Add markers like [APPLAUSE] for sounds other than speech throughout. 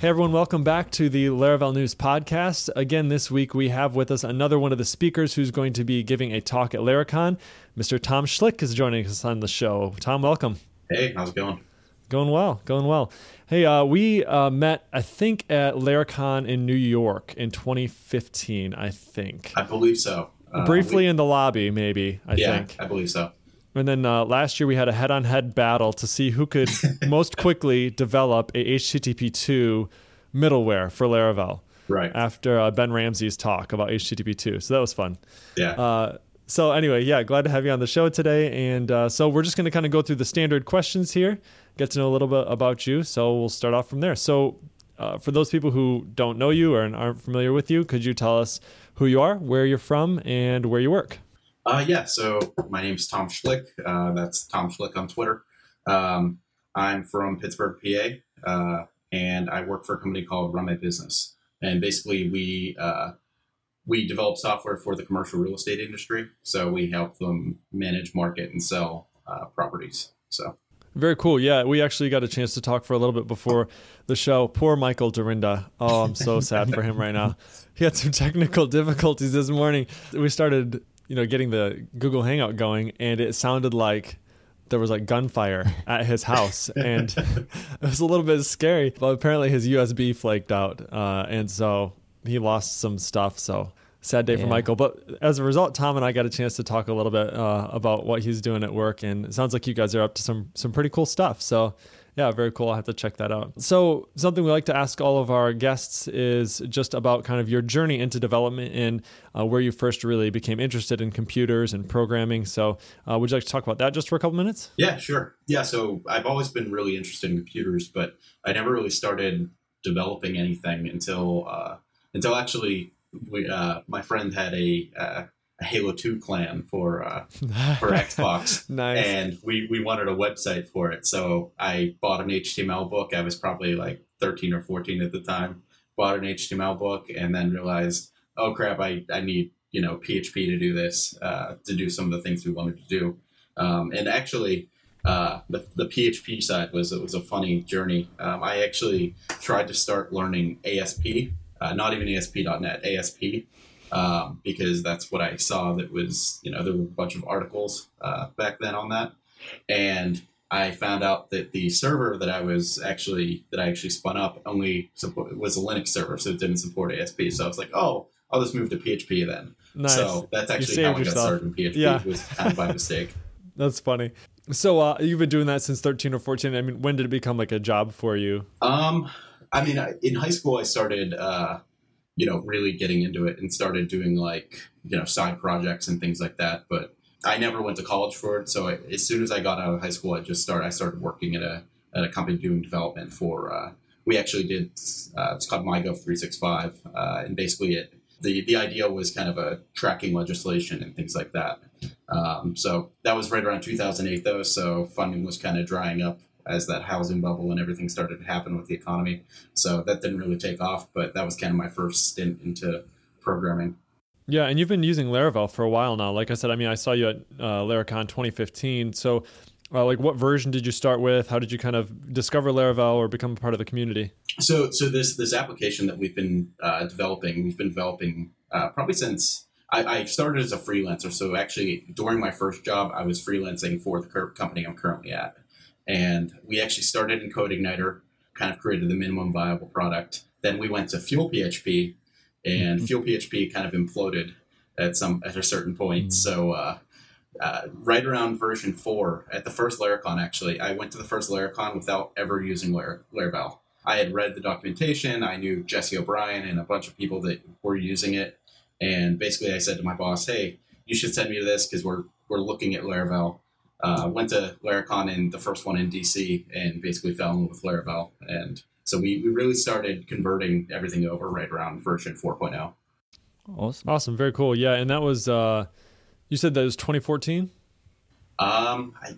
Hey everyone, welcome back to the Laravel News Podcast. Again, this week we have with us another one of the speakers who's going to be giving a talk at Laracon. Mr. Tom Schlick is joining us on the show. Tom, welcome. Hey, how's it going? Going well, going well. Hey, uh, we uh, met, I think, at Laracon in New York in 2015, I think. I believe so. Uh, Briefly we, in the lobby, maybe, I yeah, think. I believe so. And then uh, last year we had a head-on-head battle to see who could [LAUGHS] most quickly develop a HTTP2 middleware for Laravel. Right. After uh, Ben Ramsey's talk about HTTP2, so that was fun. Yeah. Uh, so anyway, yeah, glad to have you on the show today. And uh, so we're just going to kind of go through the standard questions here, get to know a little bit about you. So we'll start off from there. So uh, for those people who don't know you or aren't familiar with you, could you tell us who you are, where you're from, and where you work? Uh, yeah, so my name's Tom Schlick. Uh, that's Tom Schlick on Twitter. Um, I'm from Pittsburgh, PA, uh, and I work for a company called Run My Business. And basically, we uh, we develop software for the commercial real estate industry. So we help them manage, market, and sell uh, properties. So very cool. Yeah, we actually got a chance to talk for a little bit before the show. Poor Michael Dyrynda. Oh, I'm so sad for him right now. He had some technical [LAUGHS] difficulties this morning. We started you know, getting the Google Hangout going, and it sounded like there was like gunfire [LAUGHS] at his house, and [LAUGHS] it was a little bit scary. But apparently, his USB flaked out, uh, and so he lost some stuff. So sad day yeah. for Michael. But as a result, Tom and I got a chance to talk a little bit uh, about what he's doing at work, and it sounds like you guys are up to some some pretty cool stuff. So yeah, very cool. I have to check that out. So, something we like to ask all of our guests is just about kind of your journey into development and uh, where you first really became interested in computers and programming. So, uh, would you like to talk about that just for a couple minutes? Yeah, sure. Yeah, so I've always been really interested in computers, but I never really started developing anything until uh, until actually we, uh, my friend had a uh, a Halo Two clan for uh, [LAUGHS] for Xbox, nice. and we we wanted a website for it. So I bought an HTML book. I was probably like thirteen or fourteen at the time. Bought an HTML book, and then realized, oh crap, I I need you know PHP to do this uh, to do some of the things we wanted to do. Um, and actually, uh, the, the PHP side was it was a funny journey. Um, I actually tried to start learning ASP, uh, not even ASP.NET, ASP, um, because that's what I saw. That was you know there were a bunch of articles uh, back then on that, and I found out that the server that I was actually that I actually spun up only support, was a Linux server, so it didn't support ASP. So I was like, oh, I'll just move to PHP then. Nice. So that's actually how I got started in PHP. Yeah. It was kind of by [LAUGHS] mistake. That's funny. So uh, you've been doing that since 13 or 14. I mean, when did it become like a job for you? Um, I mean, in high school, I started uh, you know, really getting into it and started doing like, you know, side projects and things like that. But I never went to college for it. So I, as soon as I got out of high school, I just started, I started working at a, at a company doing development for, uh, we actually did, uh, it's called MyGov 365. Uh, and basically it, the, the idea was kind of a tracking legislation and things like that. Um, so that was right around 2008 though. So funding was kind of drying up as that housing bubble and everything started to happen with the economy. So that didn't really take off, but that was kind of my first stint into programming. Yeah, and you've been using Laravel for a while now. Like I said, I mean, I saw you at uh, Laracon 2015. So, uh, like, what version did you start with? How did you kind of discover Laravel or become part of the community? So, so this this application that we've been uh, developing, we've been developing uh, probably since I, I, started as a freelancer. So, actually, during my first job, I was freelancing for the company I'm currently at. And we actually started in CodeIgniter, kind of created the minimum viable product. Then we went to Fuel PHP, and mm-hmm. Fuel PHP kind of imploded at some at a certain point. Mm-hmm. So uh, uh, right around version four, at the first Laracon, actually, I went to the first Laracon without ever using Lar- Laravel. I had read the documentation. I knew Jesse O'Brien and a bunch of people that were using it. And basically, I said to my boss, "Hey, you should send me to this because we're we're looking at Laravel." Uh, went to Laracon in the first one in DC and basically fell in love with Laravel. And so we, we really started converting everything over right around version 4.0. Awesome. Awesome, very cool. Yeah, and that was uh, you said that was 2014. Um, I,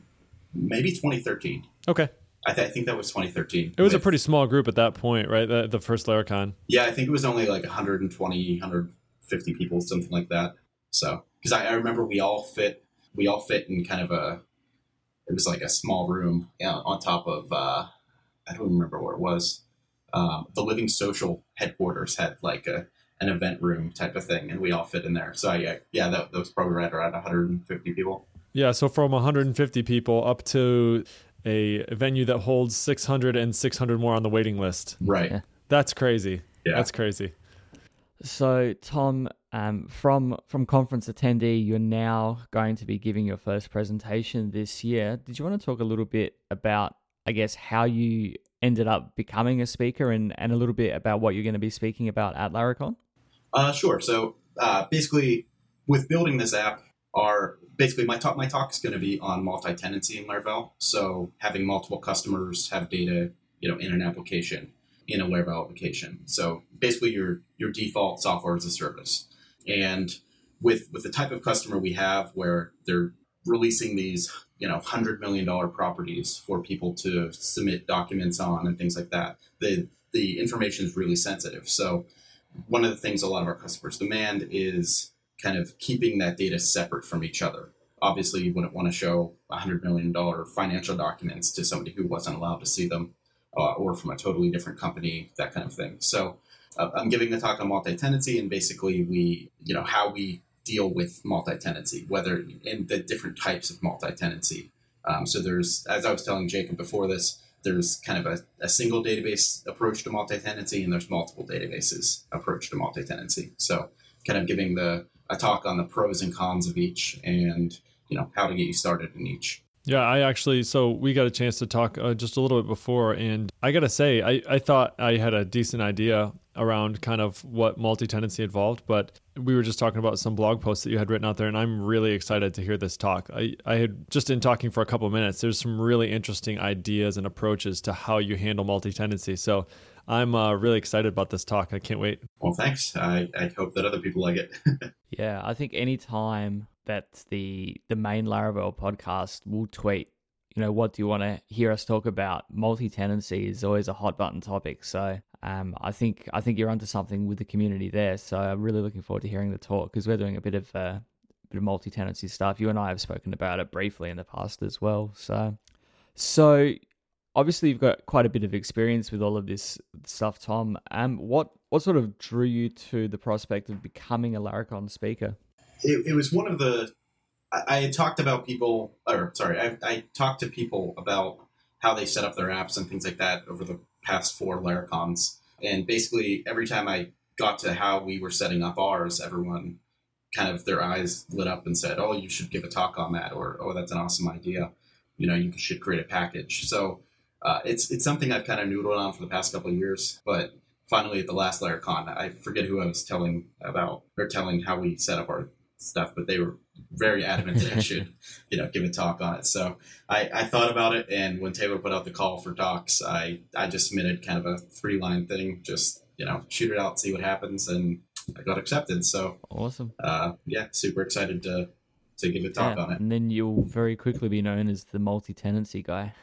maybe 2013. Okay, I, th- I think that was 2013. it was a pretty small group at that point, right? The, the first Laracon. Yeah, I think it was only like 120, 150 people, something like that. So, because I, I remember we all fit, we all fit in kind of a, it was like a small room yeah, on top of, uh, I don't remember where it was. Um, the Living Social headquarters had like a an event room type of thing, and we all fit in there. So I, yeah, that, that was probably right around 150 people. Yeah, so from 150 people up to a venue that holds 600 and 600 more on the waiting list. Right. Yeah. That's crazy. Yeah. That's crazy. So, Tom, um, from from conference attendee, you're now going to be giving your first presentation this year. Did you want to talk a little bit about, I guess, how you ended up becoming a speaker, and and a little bit about what you're going to be speaking about at Laracon? Uh, sure. So uh, basically, with building this app, our basically my talk my talk is going to be on multi-tenancy in Laravel. So having multiple customers have data, you know, in an application, in a Laravel application. So basically, your your default software as a service, and with with the type of customer we have, where they're releasing these you know hundred million dollar properties for people to submit documents on and things like that, the the information is really sensitive. So one of the things a lot of our customers demand is kind of keeping that data separate from each other. Obviously, you wouldn't want to show $100 million financial documents to somebody who wasn't allowed to see them uh, or from a totally different company, that kind of thing. So uh, I'm giving the talk on multi-tenancy and basically we, you know, how we deal with multi-tenancy, whether in the different types of multi-tenancy. Um, so there's, as I was telling Jacob before this, there's kind of a, a single database approach to multi-tenancy and there's multiple databases approach to multi-tenancy. So kind of giving the a talk on the pros and cons of each and you know how to get you started in each. Yeah, I actually, so we got a chance to talk uh, just a little bit before, and I got to say, I, I thought I had a decent idea around kind of what multi tenancy involved, but we were just talking about some blog posts that you had written out there, and I'm really excited to hear this talk. I, I had just in talking for a couple of minutes, there's some really interesting ideas and approaches to how you handle multi tenancy. So I'm uh, really excited about this talk. I can't wait. Well, thanks. I, I hope that other people like it. [LAUGHS] Yeah, I think any time that the the main Laravel podcast will tweet, you know, what do you want to hear us talk about? Multi tenancy is always a hot button topic. So um, I think I think you're onto something with the community there. So I'm really looking forward to hearing the talk because we're doing a bit of uh, bit of multi tenancy stuff. You and I have spoken about it briefly in the past as well. So so obviously you've got quite a bit of experience with all of this stuff, Tom. Um, what what sort of drew you to the prospect of becoming a Laracon speaker? it, it was one of the I, I talked about people or sorry I, I talked to people about how they set up their apps and things like that over the past four laracons. And basically every time i got to how we were setting up ours everyone kind of their eyes lit up and said oh you should give a talk on that or oh that's an awesome idea. You know you should create a package. So uh, it's it's something i've kind of noodled on for the past couple of years but finally at the last laracon i forget who i was telling about or telling how we set up our stuff, but they were very adamant that I [LAUGHS] should, you know, give a talk on it. So I, I thought about it, and when Taylor put out the call for docs, I I just submitted kind of a three line thing, just you know, shoot it out, see what happens, and I got accepted. So Awesome. uh, yeah, super excited to to give a talk Yeah, on it. And then you'll very quickly be known as the multi tenancy guy.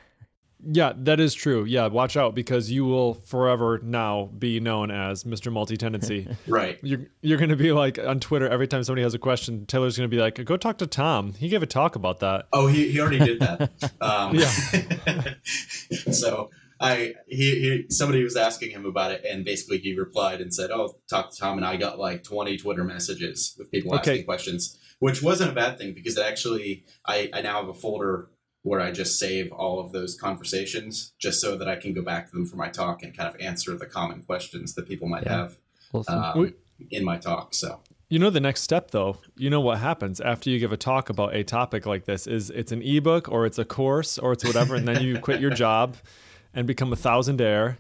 Yeah, that is true. Yeah, watch out because you will forever now be known as Mr. Multi Tenancy. [LAUGHS] [LAUGHS] Right. you're you're gonna be like on Twitter every time somebody has a question. Taylor's gonna be like, "Go talk to Tom. He gave a talk about that." Oh, he, he already did that. [LAUGHS] Um, Yeah. so I he, he somebody was asking him about it, and basically he replied and said, "Oh, talk to Tom." And I got like twenty Twitter messages with people Okay. asking questions, which wasn't a bad thing because it actually I I now have a folder where I just save all of those conversations just so that I can go back to them for my talk and kind of answer the common questions that people might Yeah. have Awesome. um, We- in my talk. So You know the next step though. You know what happens after you give a talk about a topic like this is it's an ebook or it's a course or it's whatever, and then you quit your [LAUGHS] job and become a thousandaire.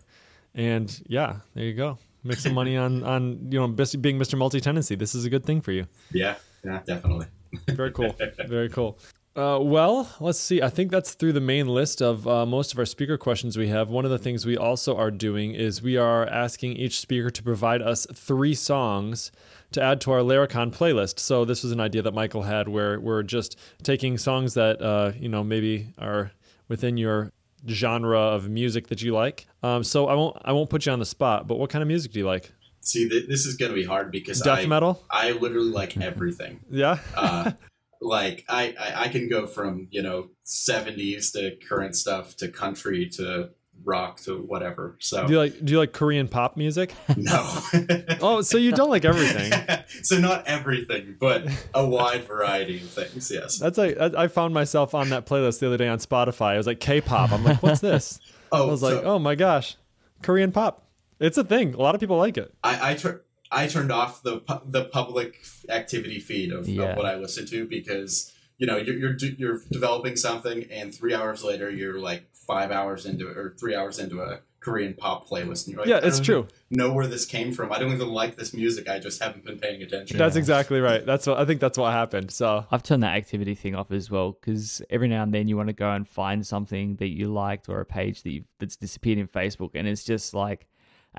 And yeah, there you go. Make some money on on you know being Mr. Multi Tenancy. This is a good thing for you. yeah, yeah, definitely. Very cool. [LAUGHS] Very cool. Uh, well, let's see. I think that's through the main list of uh, most of our speaker questions we have. One of the things we also are doing is we are asking each speaker to provide us three songs to add to our Laracon playlist. So this was an idea that Michael had where we're just taking songs that uh, you know maybe are within your genre of music that you like. Um, so I won't I won't put you on the spot, but what kind of music do you like? See, th- this is going to be hard because Death I, metal? I literally like everything. Yeah. [LAUGHS] like I, I, I can go from you know 70s to current stuff to country to rock to whatever. So do you like do you like Korean pop music? [LAUGHS] no. [LAUGHS] oh, so you don't like everything. [LAUGHS] so not everything, but a wide variety of things. Yes. That's like I I found myself on that playlist the other day on Spotify. I was like K-pop. I'm like, what's this? Oh, I was like, oh my gosh, Korean pop. It's a thing. A lot of people like it. I I, tur- I turned off the pu- the public activity feed of, Yeah. of what I listen to because you know you're you're, you're developing something and three hours later you're like five hours into it or three hours into a Korean pop playlist and you're like Yeah, I it's don't true. know where this came from. I don't even like this music. I just haven't been paying attention. That's exactly right. That's what I think. That's what happened. So I've turned that activity thing off as well because every now and then you want to go and find something that you liked or a page that you, that's disappeared in Facebook, and it's just like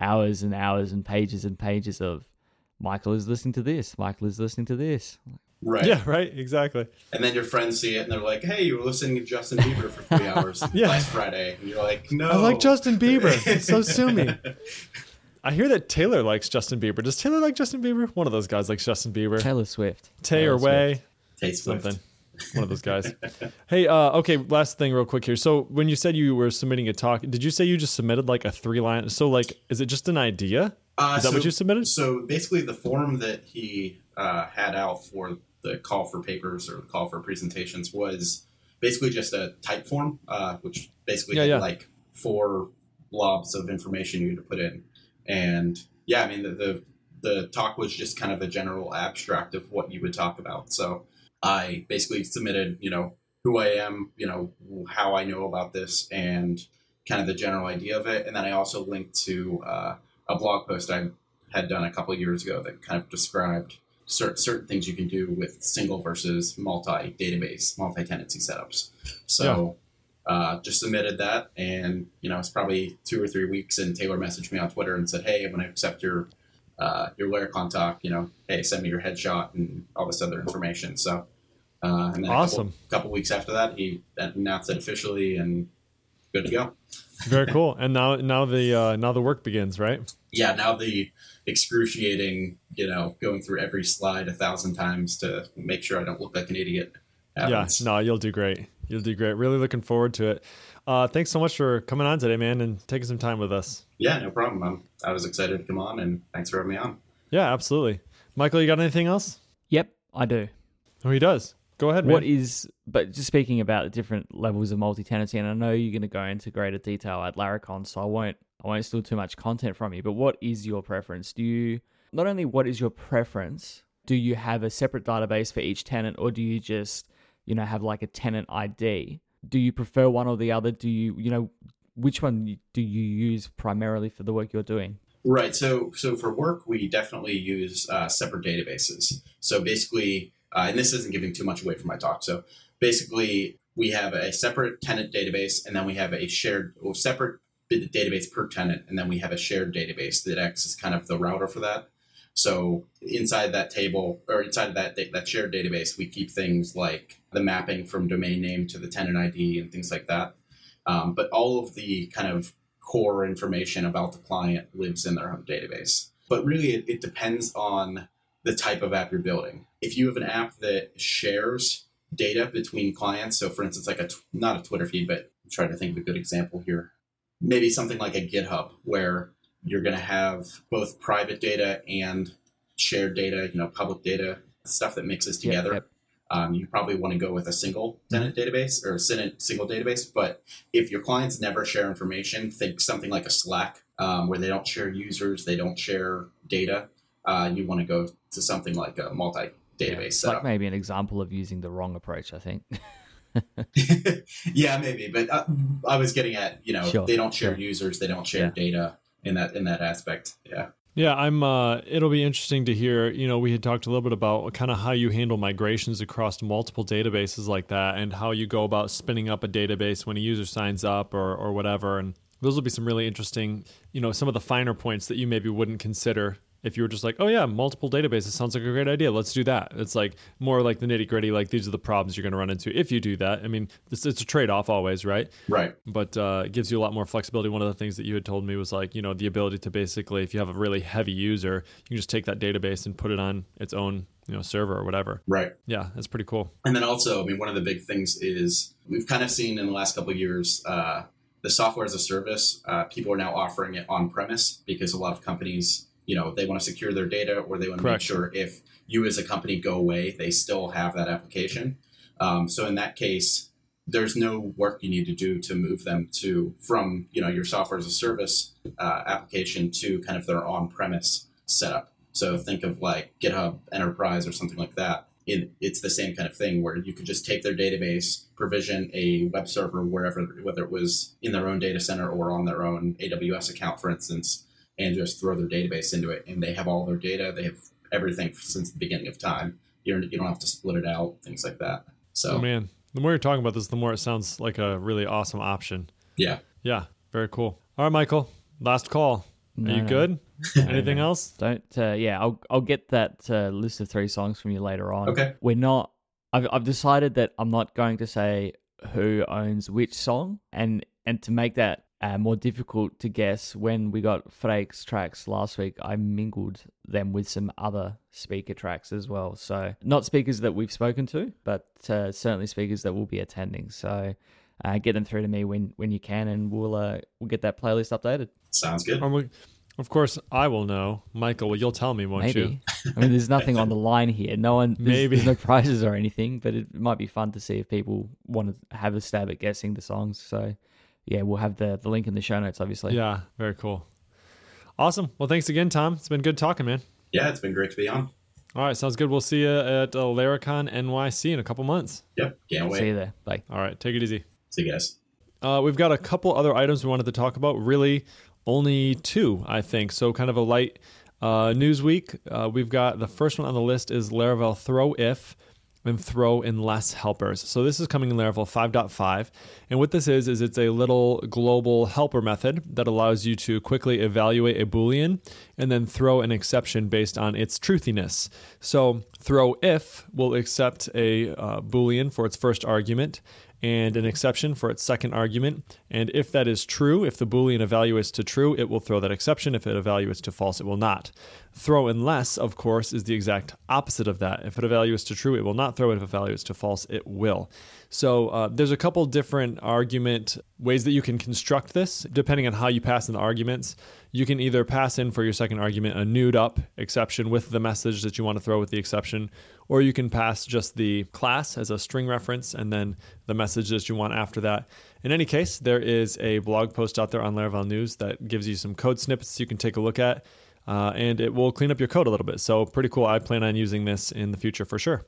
hours and hours and pages and pages of Michael is listening to this, Michael is listening to this. right. yeah, right. Exactly. And then your friends see it and they're like, "Hey, you were listening to Justin Bieber for three [LAUGHS] hours Yeah. last Friday," and you're like, "No, I like Justin Bieber. [LAUGHS] so sue me. [LAUGHS] I hear that Taylor likes Justin Bieber. Does Taylor like Justin Bieber? One of those guys likes Justin Bieber. Taylor Swift. Tay or Taylor Way. Swift. Tay Swift. something. One of those guys. hey, uh, okay, last thing real quick here. So when you said you were submitting a talk, did you say you just submitted like a three line? So like, is it just an idea? Uh, Is that what you submitted? So basically, the form that he uh, had out for the call for papers or the call for presentations was basically just a Typeform, uh, which basically Yeah, had yeah. like four blobs of information you had to put in. And yeah, I mean, the, the the talk was just kind of a general abstract of what you would talk about. So I basically submitted, you know, who I am, you know, how I know about this, and kind of the general idea of it. And then I also linked to uh, a blog post I had done a couple of years ago that kind of described certain, certain things you can do with single versus multi database, multi tenancy setups. So uh, just submitted that, and you know it's probably two or three weeks, and Taylor messaged me on Twitter and said, "Hey, I'm going to accept your uh, your Laracon contact, You know, hey, send me your headshot and all this other information." So. Uh, and then Awesome. A couple, couple weeks after that, he announced it officially, and good to go. Very cool. And now, now the uh, now the work begins, right? yeah, now the excruciating, you know, going through every slide a thousand times to make sure I don't look like an idiot. happens. Yeah. No, you'll do great. You'll do great. Really looking forward to it. Uh, thanks so much for coming on today, man, and taking some time with us. Yeah, no problem. I'm, I was excited to come on, and thanks for having me on. Yeah, absolutely. Michael, you got anything else? Yep, I do. Oh, he does. Go ahead, man. What is, but just speaking about the different levels of multi-tenancy, and I know you're going to go into greater detail at Laracon, so I won't, I won't steal too much content from you. But what is your preference? Do you not only what is your preference? Do you have a separate database for each tenant, or do you just, you know, have like a tenant ID? Do you prefer one or the other? Do you, you know, which one do you use primarily for the work you're doing? Right. So, so for work, we definitely use uh, separate databases. So basically, uh, and this isn't giving too much away from my talk. So basically, we have a separate tenant database, and then we have a shared or separate database per tenant, and then we have a shared database that acts as kind of the router for that. So inside that table or inside that that shared database, we keep things like the mapping from domain name to the tenant ID and things like that. Um, but all of the kind of core information about the client lives in their own database. But really, it, it depends on the type of app you're building. If you have an app that shares data between clients, so for instance, like a not a Twitter feed, but I'm trying to think of a good example here. Maybe something like a GitHub, where you're going to have both private data and shared data, you know, public data, stuff that mixes together yep. um, you probably want to go with a single tenant database or a single database. But if your clients never share information, think something like a Slack, um, where they don't share users, they don't share data. Uh, you want to go to something like a multi database it's like maybe an example of using the wrong approach. I think. [LAUGHS] yeah, maybe. But uh, I was getting at, you know, Sure, they don't share sure. users, they don't share Yeah. data in that in that aspect. Yeah. Yeah, I'm. Uh, it'll be interesting to hear. You know, we had talked a little bit about kind of how you handle migrations across multiple databases like that, and how you go about spinning up a database when a user signs up or or whatever. And those will be some really interesting. You know, some of the finer points that you maybe wouldn't consider if you were just like, oh yeah, multiple databases sounds like a great idea. Let's do that. It's like more like the nitty gritty. Like these are the problems you're going to run into if you do that. I mean, it's, it's a trade off always, right? Right. But uh, it gives you a lot more flexibility. One of the things that you had told me was like, you know, the ability to basically, if you have a really heavy user, you can just take that database and put it on its own, you know, server or whatever. Right. Yeah, that's pretty cool. And then also, I mean, one of the big things is we've kind of seen in the last couple of years. Uh, the software as a service, uh, people are now offering it on premise because a lot of companies you know they want to secure their data or they want to Correct. make sure if you as a company go away they still have that application. Um, so in that case there's no work you need to do to move them to from you know your software as a service uh, application to kind of their on-premise setup. So think of like github enterprise or something like that. It, it's the same kind of thing where you could just take their database provision a web server wherever whether it was in their own data center or on their own aws account for instance and just throw their database into it. And they have all their data. They have everything since the beginning of time. You're, you don't have to split it out, things like that. So, Oh man, the more you're talking about this, the more it sounds like a really awesome option. yeah. Yeah, very cool. All right, Michael, last call. Are No, you no. good? [LAUGHS] Anything else? Don't. Uh, yeah, I'll I'll get that uh, list of three songs from you later on. Okay. We're not. I've I've decided that I'm not going to say who owns which song, and and to make that uh, more difficult to guess, when we got Freek's tracks last week, I mingled them with some other speaker tracks as well. So not speakers that we've spoken to, but uh, certainly speakers that will be attending. So. Uh, get them through to me when, when you can, and we'll uh, we'll get that playlist updated. Sounds good. We- of course, I will know. Michael, well, you'll tell me, won't you? Maybe. I mean, there's nothing on the line here. No one. There's, Maybe. there's no prizes or anything, but it might be fun to see if people want to have a stab at guessing the songs. So, yeah, we'll have the the link in the show notes, obviously. Yeah, very cool. Awesome. Well, thanks again, Tom. It's been good talking, man. Yeah, it's been great to be on. All right, sounds good. We'll see you at uh, Laracon NYC in a couple months. Yep. Can't wait. See you there. Bye. All right, take it easy. See you guys. Uh, we've got a couple other items we wanted to talk about. Really, only two, I think. So, kind of a light uh, news week. Uh, we've got the first one on the list is Laravel throw if and throw unless helpers. So this is coming in Laravel 5.5, and what this is is it's a little global helper method that allows you to quickly evaluate a boolean and then throw an exception based on its truthiness. So throw if will accept a uh, boolean for its first argument and an exception for its second argument. And if that is true, if the Boolean evaluates to true, it will throw that exception. If it evaluates to false, it will not. Throw unless, of course, is the exact opposite of that. If it evaluates to true, it will not throw. If it evaluates to false, it will. So uh, there's a couple different argument ways that you can construct this, depending on how you pass in the arguments. You can either pass in for your second argument a nude up exception with the message that you want to throw with the exception, or you can pass just the class as a string reference and then the message that you want after that. In any case, there is a blog post out there on Laravel News that gives you some code snippets you can take a look at, uh, and it will clean up your code a little bit. So, pretty cool. I plan on using this in the future for sure.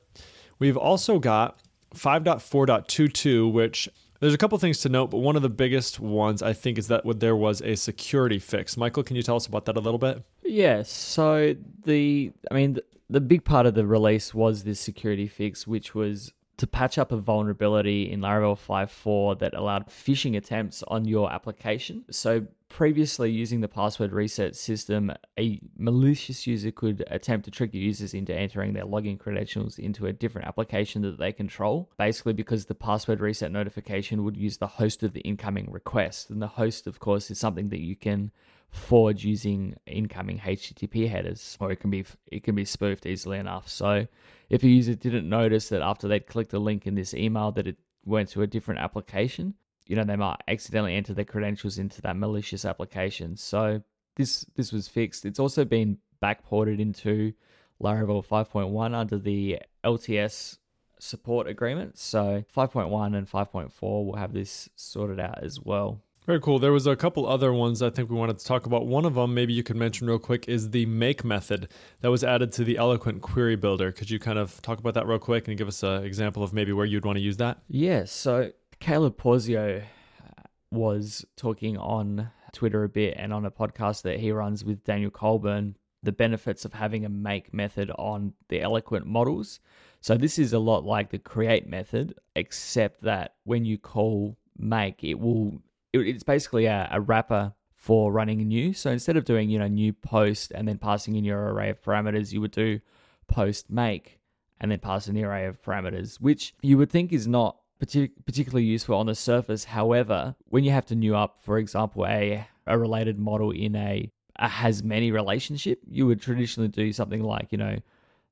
We've also got 5.4.22, which there's a couple things to note, but one of the biggest ones I think is that there was a security fix. Michael, can you tell us about that a little bit? Yeah, so the I mean the, big part of the release was this security fix which was to patch up a vulnerability in Laravel 5.4 that allowed phishing attempts on your application. So previously using the password reset system, a malicious user could attempt to trick users into entering their login credentials into a different application that they control, basically because the password reset notification would use the host of the incoming request. And the host, of course, is something that you can forge using incoming HTTP headers, or it can be it can be spoofed easily enough. So, if a user didn't notice that after they'd clicked a link in this email that it went to a different application, you know they might accidentally enter their credentials into that malicious application. So this this was fixed. It's also been backported into Laravel 5.1 under the LTS support agreement. So 5.1 and 5.4 will have this sorted out as well. Very cool. There was a couple other ones I think we wanted to talk about. One of them, maybe you could mention real quick, is the make method that was added to the Eloquent Query Builder. Could you kind of talk about that real quick and give us an example of maybe where you'd want to use that? Yeah, so Caleb Porzio uh, was talking on Twitter a bit and on a podcast that he runs with Daniel Coulbourne the benefits of having a make method on the Eloquent models. So this is a lot like the create method, except that when you call make, it will it's basically a, a wrapper for running new. So instead of doing, you know, new post and then passing in your array of parameters, you would do post make and then pass in the array of parameters, which you would think is not partic- particularly useful on the surface. However, when you have to new up, for example, a, a related model in a, a has many relationship, you would traditionally do something like, you know,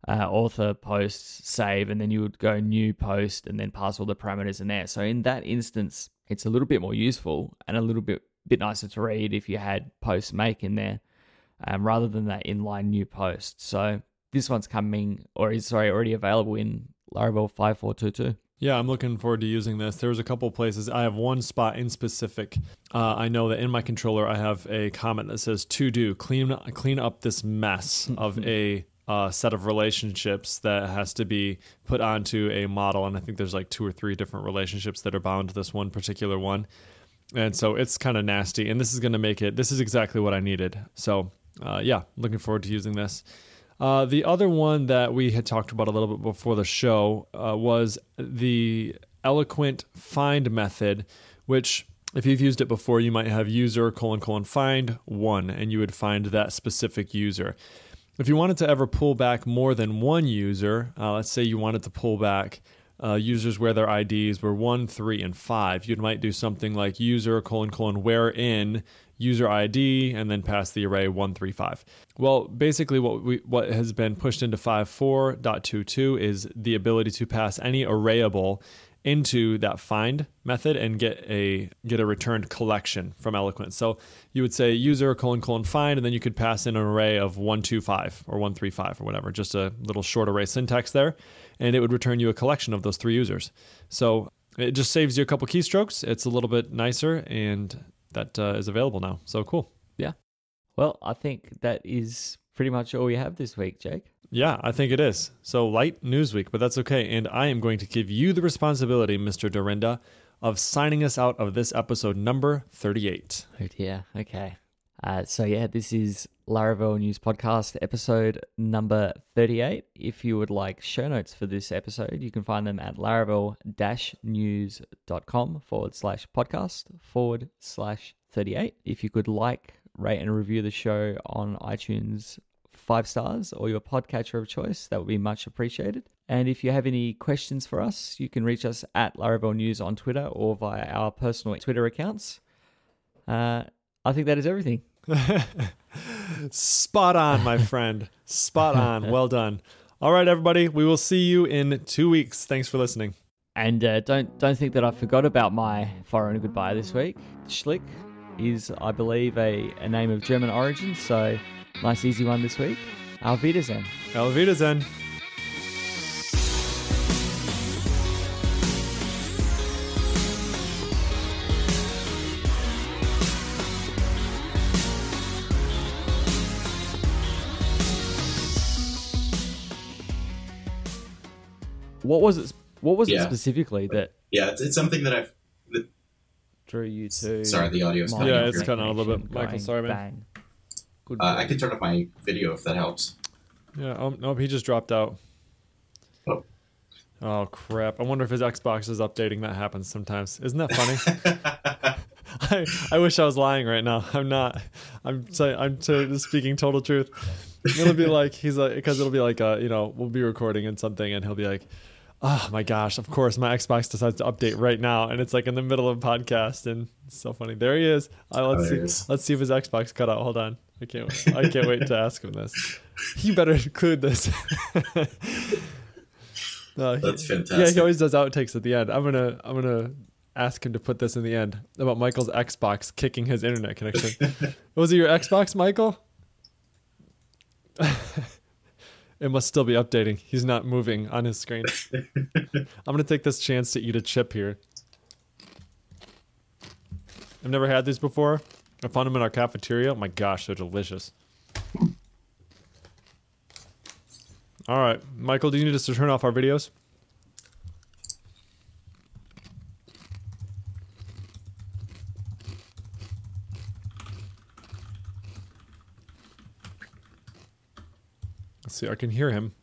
uh, author posts save and then you would go new post and then pass all the parameters in there so in that instance it's a little bit more useful and a little bit bit nicer to read if you had post make in there um, rather than that inline new post so this one's coming or is sorry already available in laravel 5422 yeah, I'm looking forward to using this. There's a couple places. I have one spot in specific. Uh, I know that in my controller, I have a comment that says "to do clean clean up this mess of [LAUGHS] a uh, set of relationships that has to be put onto a model. And I think there's like two or three different relationships that are bound to this one particular one. And so it's kind of nasty. And this is going to make it, this is exactly what I needed. So uh, yeah, looking forward to using this. Uh, the other one that we had talked about a little bit before the show uh, was the eloquent find method, which if you've used it before, you might have user colon colon find one, and you would find that specific user. If you wanted to ever pull back more than one user, uh, let's say you wanted to pull back uh, users where their IDs were one, three, and five, you might do something like user colon colon where in user ID and then pass the array one, three, five. Well, basically, what we what has been pushed into 5.4.22 is the ability to pass any arrayable into that find method and get a get a returned collection from Eloquent. So you would say user colon colon find, and then you could pass in an array of one two five or one three five or whatever, just a little short array syntax there, and it would return you a collection of those three users. So it just saves you a couple keystrokes. It's a little bit nicer, and that uh, is available now. So cool. Yeah. Well, I think that is pretty much all we have this week, Jake. Yeah, I think it is. So light news week, but that's okay. And I am going to give you the responsibility, Mr. Dyrynda, of signing us out of this episode number 38. Oh dear. Okay. Uh, so yeah, this is Laravel News Podcast episode number 38. If you would like show notes for this episode, you can find them at laravel-news.com forward slash podcast forward slash 38. If you could like, rate, and review the show on iTunes five stars or your podcatcher of choice. That would be much appreciated. And if you have any questions for us, you can reach us at Laravel News on Twitter or via our personal Twitter accounts. Uh, I think that is everything. [LAUGHS] Spot on, my friend. Spot on. [LAUGHS] Well done. All right, everybody. We will see you in two weeks. Thanks for listening. And uh, don't don't think that I forgot about my foreign goodbye this week. Schlick is, I believe, a, a name of German origin. So Nice easy one this week. Auf Wiedersehen. Auf Wiedersehen. What was it? What was yeah. it specifically that? Yeah, it's, it's something that I've that drew you to. Sorry, the audio's yeah, it's cutting out a little bit. Michael, sorry, man. Bang. Uh, I can turn off my video if that helps. Yeah. Oh nope. He just dropped out. Oh. Oh crap! I wonder if his Xbox is updating. That happens sometimes. Isn't that funny? [LAUGHS] [LAUGHS] I, I wish I was lying right now. I'm not. I'm saying I'm t- speaking total truth. It'll be like he's like because it'll be like uh you know we'll be recording and something and he'll be like, oh my gosh, of course my Xbox decides to update right now and it's like in the middle of a podcast and it's so funny. There he is. Uh, let's oh, see. Let's see if his Xbox cut out. Hold on. I can't. Wait. I can't wait to ask him this. He better include this. [LAUGHS] uh, That's fantastic. Yeah, he always does outtakes at the end. I'm gonna. I'm gonna ask him to put this in the end about Michael's Xbox kicking his internet connection. [LAUGHS] Was it your Xbox, Michael? [LAUGHS] it must still be updating. He's not moving on his screen. [LAUGHS] I'm gonna take this chance to eat a chip here. I've never had these before. I found them in our cafeteria. Oh my gosh, they're delicious. All right, Michael, do you need us to turn off our videos? See. I can hear him.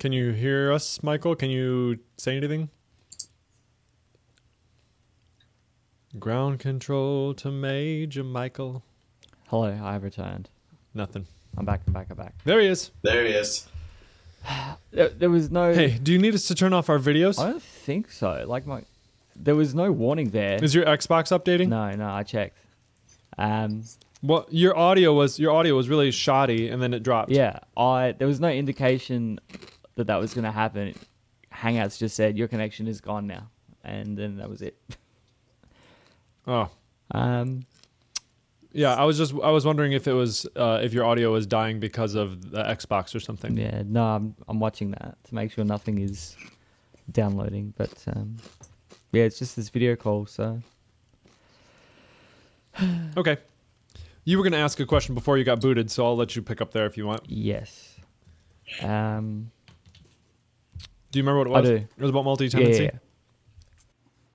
Can you hear us, Michael? Can you say anything? Ground control to Major Michael. Hello, I have returned. Nothing. I'm back. I'm back. I'm back. There he is. There he is. [SIGHS] There, there was no. Hey, do you need us to turn off our videos? I don't think so. Like my, there was no warning there. Is your Xbox updating? No, no, I checked. Um, Well, your audio was your audio was really shoddy, and then it dropped. yeah, I there was no indication that that was going to happen. Hangouts just said your connection is gone now, and then that was it. [LAUGHS] Oh, Um, yeah. I was just I was wondering if it was uh, if your audio was dying because of the Xbox or something. yeah, no, I'm I'm watching that to make sure nothing is downloading, but um, yeah, it's just this video call, so [SIGHS] Okay. You were going to ask a question before you got booted, so I'll let you pick up there if you want. yes. Um, Do you remember what it I was? do. It was about multi-tenancy. yeah,